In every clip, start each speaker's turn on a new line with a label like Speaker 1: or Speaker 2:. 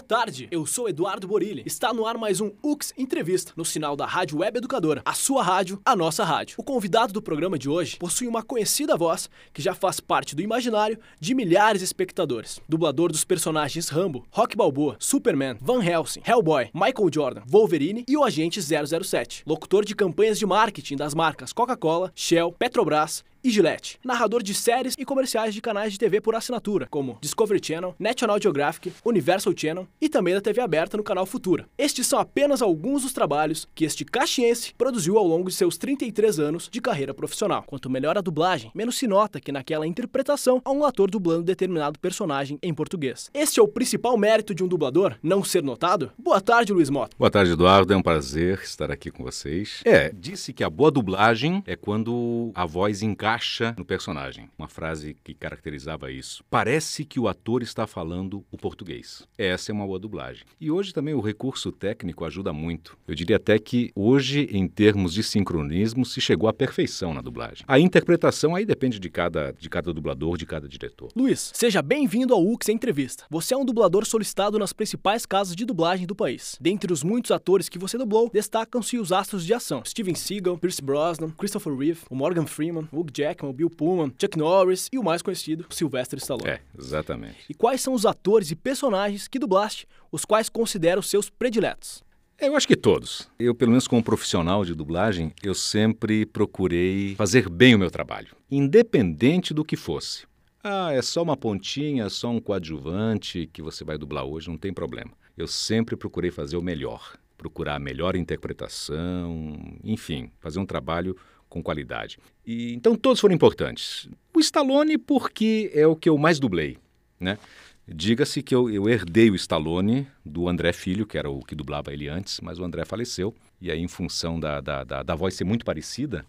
Speaker 1: Boa tarde, eu sou Eduardo Borilli. Está no ar mais um UX Entrevista, no sinal da Rádio Web Educadora. A sua rádio, a nossa rádio. O convidado do programa de hoje possui uma conhecida voz que já faz parte do imaginário de milhares de espectadores. Dublador dos personagens Rambo, Rock Balboa, Superman, Van Helsing, Hellboy, Michael Jordan, Wolverine e o Agente 007. Locutor de campanhas de marketing das marcas Coca-Cola, Shell, Petrobras e Gillette. Narrador de séries e comerciais de canais de TV por assinatura, como Discovery Channel, National Geographic, Universal Channel e também da TV aberta no canal Futura. Estes são apenas alguns dos trabalhos que este caxiense produziu ao longo de seus 33 anos de carreira profissional. Quanto melhor a dublagem, menos se nota que naquela interpretação há um ator dublando determinado personagem em português. Este é o principal mérito de um dublador, não ser notado? Boa tarde, Luiz Mota.
Speaker 2: Boa tarde, Eduardo. É um prazer estar aqui com vocês. É, disse que a boa dublagem é quando a voz encaixa encaixa no personagem. Uma frase que caracterizava isso. Parece que o ator está falando o português. Essa é uma boa dublagem. E hoje também o recurso técnico ajuda muito. Eu diria até que hoje, em termos de sincronismo, se chegou à perfeição na dublagem. A interpretação aí depende de cada, de cada dublador, de cada diretor.
Speaker 1: Luiz, seja bem-vindo ao UX Entrevista. Você é um dublador solicitado nas principais casas de dublagem do país. Dentre os muitos atores que você dublou, destacam-se os astros de ação: Steven Seagal, Pierce Brosnan, Christopher Reeve, o Morgan Freeman, Hugh Jackman, Bill Pullman, Chuck Norris e o mais conhecido, Sylvester Stallone.
Speaker 2: É, exatamente.
Speaker 1: E quais são os atores e personagens que dublaste, os quais considero seus prediletos?
Speaker 2: Eu acho que todos. Eu, pelo menos como profissional de dublagem, eu sempre procurei fazer bem o meu trabalho, independente do que fosse. Ah, é só uma pontinha, só um coadjuvante que você vai dublar hoje, não tem problema. Eu sempre procurei fazer o melhor, procurar a melhor interpretação, enfim, fazer um trabalho com qualidade. E, então todos foram importantes. O Stallone porque é o que eu mais dublei, né? Diga-se que eu, eu, herdei o Stallone do André Filho, que era o que dublava ele antes, mas o André faleceu. E aí, em função da, da, da, da voz ser muito parecida,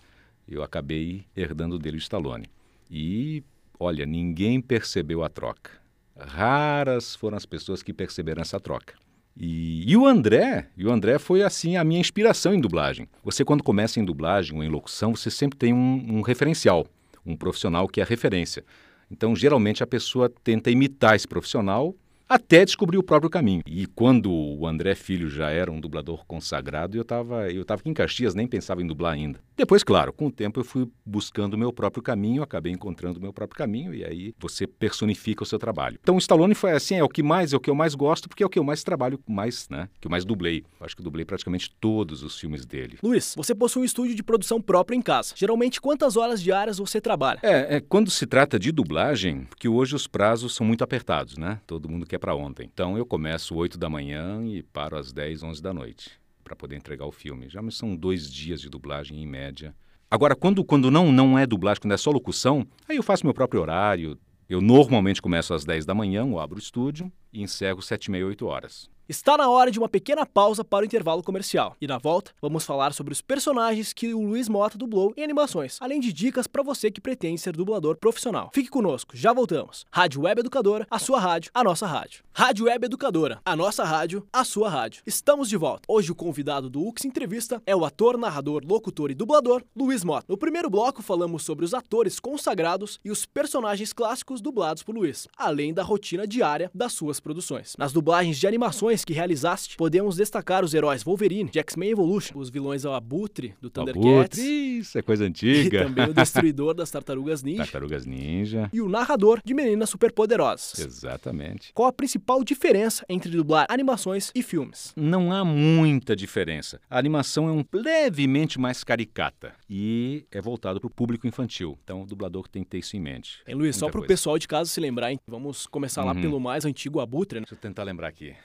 Speaker 2: eu acabei herdando dele o Stallone. E, olha, ninguém percebeu a troca. Raras foram as pessoas que perceberam essa troca. E, e, o André, e o André foi assim a minha inspiração em dublagem. Você quando começa em dublagem ou em locução, você sempre tem um, um referencial, um profissional que é referência. Então, geralmente a pessoa tenta imitar esse profissional até descobrir o próprio caminho. E quando o André Filho já era um dublador consagrado, eu estava eu tava aqui em Caxias, nem pensava em dublar ainda. Depois, claro, com o tempo eu fui buscando o meu próprio caminho, acabei encontrando o meu próprio caminho e aí você personifica o seu trabalho. Então o Stallone foi assim, é o que mais, é o que eu mais gosto, porque é o que eu mais trabalho mais, né? Que eu mais dublei. Eu acho que eu dublei praticamente todos os filmes dele.
Speaker 1: Luiz, você possui um estúdio de produção próprio em casa. Geralmente, quantas horas diárias você trabalha?
Speaker 2: É, é quando se trata de dublagem, porque hoje os prazos são muito apertados, né? Todo mundo quer para ontem. Então eu começo 8 da manhã e paro às 10, 11 da noite para poder entregar o filme. Já são dois dias de dublagem em média. Agora, quando, quando não, não é dublagem, quando é só locução, aí eu faço meu próprio horário. Eu normalmente começo às 10 da manhã, eu abro o estúdio e encerro 7 e meia, 8 horas.
Speaker 1: Está na hora de uma pequena pausa para o intervalo comercial. E na volta, vamos falar sobre os personagens que o Luiz Mota dublou em animações, além de dicas para você que pretende ser dublador profissional. Fique conosco, já voltamos. Rádio Web Educadora, a sua rádio, a nossa rádio. Rádio Web Educadora, a nossa rádio, a sua rádio. Estamos de volta. Hoje o convidado do UX Entrevista é o ator, narrador, locutor e dublador Luiz Mota. No primeiro bloco falamos sobre os atores consagrados e os personagens clássicos dublados por Luiz, além da rotina diária das suas produções. Nas dublagens de animações que realizaste, podemos destacar os heróis Wolverine, de X-Men Evolution, os vilões ao Abutre, do Thundercats.
Speaker 2: Abutre, isso é coisa antiga.
Speaker 1: E também o Destruidor das Tartarugas Ninja.
Speaker 2: Tartarugas Ninja.
Speaker 1: E o narrador de Meninas Superpoderosas.
Speaker 2: Exatamente.
Speaker 1: Qual a principal diferença entre dublar animações e filmes?
Speaker 2: Não há muita diferença. A animação é um levemente mais caricata e é voltado para o público infantil. Então o dublador tem que ter isso em mente.
Speaker 1: Hein, Luiz, Muita só para o pessoal de casa se lembrar, hein? vamos começar lá uhum. pelo mais antigo Abutre. Né?
Speaker 2: Deixa eu tentar lembrar aqui.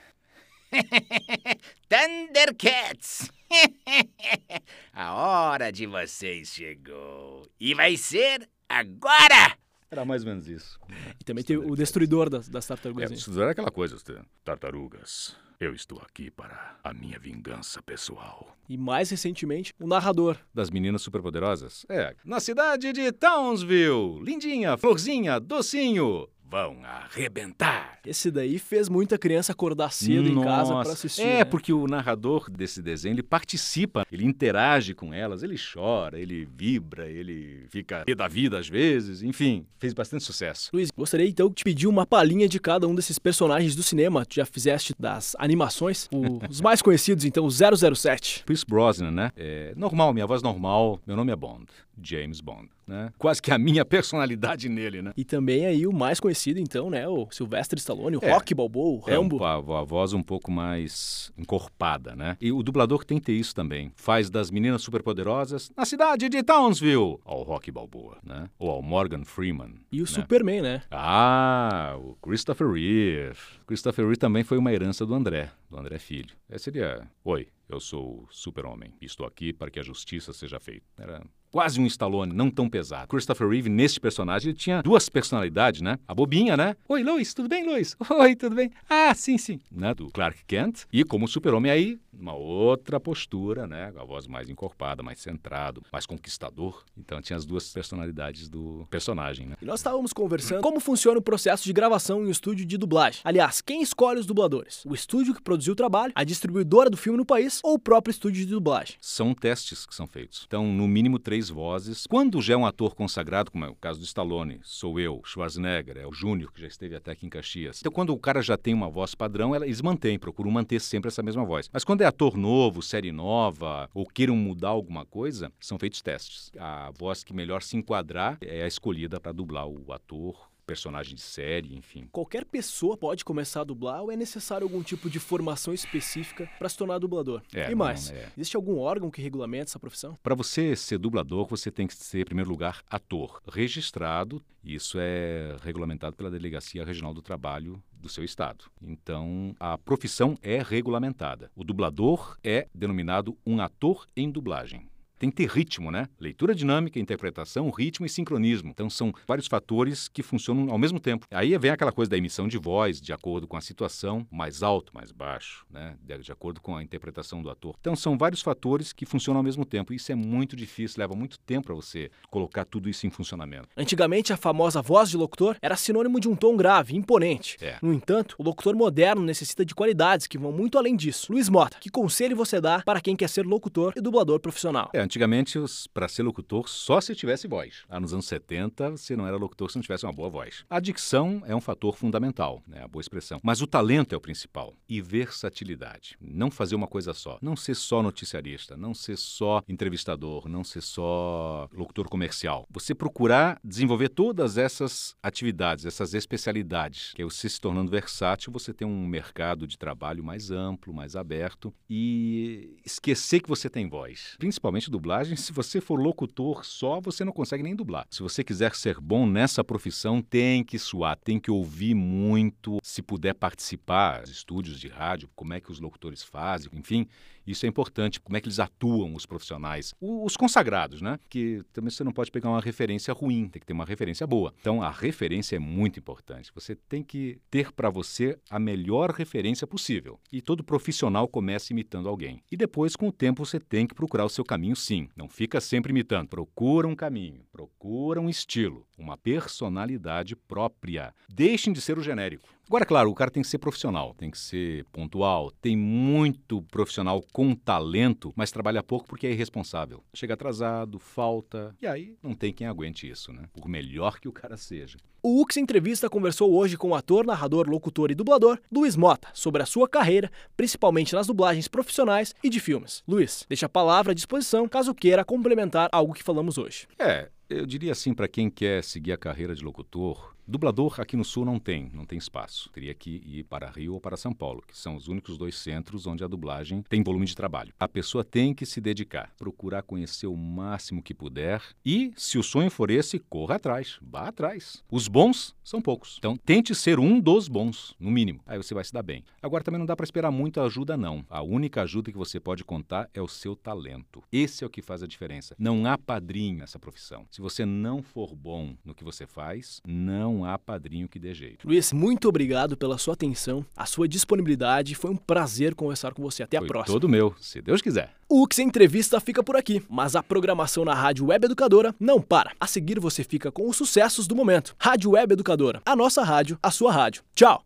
Speaker 3: Thundercats! A hora de vocês chegou. E vai ser agora!
Speaker 2: Era mais ou menos isso.
Speaker 1: E também tem o Destruidor das, das Tartarugas.
Speaker 2: É, o Destruidor era aquela coisa, tartarugas. Eu estou aqui para a minha vingança pessoal.
Speaker 1: E mais recentemente, o narrador.
Speaker 2: Das meninas superpoderosas? É, na cidade de Townsville. Lindinha, florzinha, docinho.
Speaker 3: Vão arrebentar.
Speaker 1: Esse daí fez muita criança acordar cedo em casa para assistir.
Speaker 2: É,
Speaker 1: né?
Speaker 2: porque o narrador desse desenho, ele participa, ele interage com elas, ele chora, ele vibra, ele fica pé da vida às vezes, enfim, fez bastante sucesso.
Speaker 1: Luiz, gostaria então de te pedir uma palhinha de cada um desses personagens do cinema. Tu já fizeste das animações. O- os mais conhecidos, então, o 007.
Speaker 2: Pierce Brosnan, né? É normal, minha voz normal, meu nome é Bond, James Bond, né? Quase que a minha personalidade nele, né?
Speaker 1: E também aí o mais conhecido, então, né? O Sylvester Stallone, o
Speaker 2: É.
Speaker 1: Rock Balboa, o
Speaker 2: É um,
Speaker 1: Rambo.
Speaker 2: a, a voz um pouco mais encorpada, né? E o dublador tem que ter isso também. Faz das meninas superpoderosas na cidade de Townsville ao Rock Balboa, né? Ou ao Morgan Freeman.
Speaker 1: E o
Speaker 2: né?
Speaker 1: Superman, né?
Speaker 2: Ah, o Christopher Reeve. Christopher Reeve também foi uma herança do André, do André Filho. Esse seria, oi, eu sou super-homem estou aqui para que a justiça seja feita. Era quase um Stallone, não tão pesado. Christopher Reeve, nesse personagem, ele tinha duas personalidades, né? A bobinha, né? Oi, Lois, tudo bem, Lois? Oi, tudo bem? Ah, sim, sim. Né? Do Clark Kent. E como super-homem aí, uma outra postura, né? A voz mais encorpada, mais centrado, mais conquistador. Então tinha as duas personalidades do personagem, né?
Speaker 1: E nós estávamos conversando como funciona o processo de gravação em um estúdio de dublagem. Aliás, quem escolhe os dubladores? O estúdio que produziu o trabalho, a distribuidora do filme no país ou o próprio estúdio de dublagem?
Speaker 2: são testes que são feitos. Então, no mínimo três vozes. Quando já é um ator consagrado, como é o caso do Stallone, sou eu, Schwarzenegger, é o Júnior, que já esteve até aqui em Caxias. Então, quando o cara já tem uma voz padrão, ela- eles mantêm, procuram manter sempre essa mesma voz. Mas quando é ator novo, série nova, ou queiram mudar alguma coisa, são feitos testes. A voz que melhor se enquadrar é a escolhida para dublar o ator, personagem de série, enfim.
Speaker 1: Qualquer pessoa pode começar a dublar ou é necessário algum tipo de formação específica para se tornar dublador?
Speaker 2: É,
Speaker 1: e
Speaker 2: não,
Speaker 1: mais,
Speaker 2: é.
Speaker 1: existe algum órgão que regulamenta essa profissão?
Speaker 2: Para você ser dublador, você tem que ser, em primeiro lugar, ator registrado. Isso é regulamentado pela Delegacia Regional do Trabalho do seu estado. Então, a profissão é regulamentada. O dublador é denominado um ator em dublagem. Tem que ter ritmo, né? Leitura dinâmica, interpretação, ritmo e sincronismo. Então são vários fatores que funcionam ao mesmo tempo. Aí vem aquela coisa da emissão de voz, de acordo com a situação, mais alto, mais baixo, né? De, acordo com a interpretação do ator. Então são vários fatores que funcionam ao mesmo tempo. Isso é muito difícil, leva muito tempo para você colocar tudo isso em funcionamento.
Speaker 1: Antigamente, a famosa voz de locutor era sinônimo de um tom grave, imponente.
Speaker 2: É.
Speaker 1: No entanto, o locutor moderno necessita de qualidades que vão muito além disso. Luiz Mota, que conselho você dá para quem quer ser locutor e dublador profissional?
Speaker 2: É, antigamente, para ser locutor, só se tivesse voz. Lá nos anos 70, você não era locutor se não tivesse uma boa voz. A dicção é um fator fundamental, né, a boa expressão. Mas o talento é o principal. E versatilidade. Não fazer uma coisa só. Não ser só noticiarista, não ser só entrevistador, não ser só locutor comercial. Você procurar desenvolver todas essas atividades, essas especialidades, que é você se tornando versátil, você tem um mercado de trabalho mais amplo, mais aberto e esquecer que você tem voz. Principalmente dublagem, se você for locutor só, você não consegue nem dublar. Se você quiser ser bom nessa profissão, tem que suar, tem que ouvir muito, se puder participar dos estúdios de rádio, como é que os locutores fazem, enfim, isso é importante, como é que eles atuam, os profissionais, os consagrados, né? Que também você não pode pegar uma referência ruim, tem que ter uma referência boa. Então a referência é muito importante. Você tem que ter para você a melhor referência possível. E todo profissional começa imitando alguém. E depois, com o tempo, você tem que procurar o seu caminho, sim. Não fica sempre imitando. Procura um caminho, procura um estilo, uma personalidade própria. Deixem de ser o genérico. Agora, claro, o cara tem que ser profissional, tem que ser pontual. Tem muito profissional com talento, mas trabalha pouco porque é irresponsável. Chega atrasado, falta, e aí não tem quem aguente isso, né? Por melhor que o cara seja.
Speaker 1: O Ux Entrevista conversou hoje com o ator, narrador, locutor e dublador Luiz Mota sobre a sua carreira, principalmente nas dublagens profissionais e de filmes. Luiz, deixa a palavra à disposição caso queira complementar algo que falamos hoje.
Speaker 2: É, eu diria assim para quem quer seguir a carreira de locutor, dublador aqui no sul não tem, não tem espaço. Teria que ir para Rio ou para São Paulo, que são os únicos dois centros onde a dublagem tem volume de trabalho. A pessoa tem que se dedicar, procurar conhecer o máximo que puder e, se o sonho for esse, corra atrás, vá atrás. Os bons são poucos. Então, tente ser um dos bons, no mínimo. Aí você vai se dar bem. Agora também não dá para esperar muita ajuda não. A única ajuda que você pode contar é o seu talento. Esse é o que faz a diferença. Não há padrinho nessa profissão. Se você não for bom no que você faz, não não há padrinho que dê jeito.
Speaker 1: Luiz, muito obrigado pela sua atenção, a sua disponibilidade. Foi um prazer conversar com você. Até a
Speaker 2: Foi
Speaker 1: próxima.
Speaker 2: todo meu, se Deus quiser.
Speaker 1: O UX Entrevista fica por aqui, mas a programação na Rádio Web Educadora não para. A seguir você fica com os sucessos do momento. Rádio Web Educadora, a nossa rádio, a sua rádio. Tchau!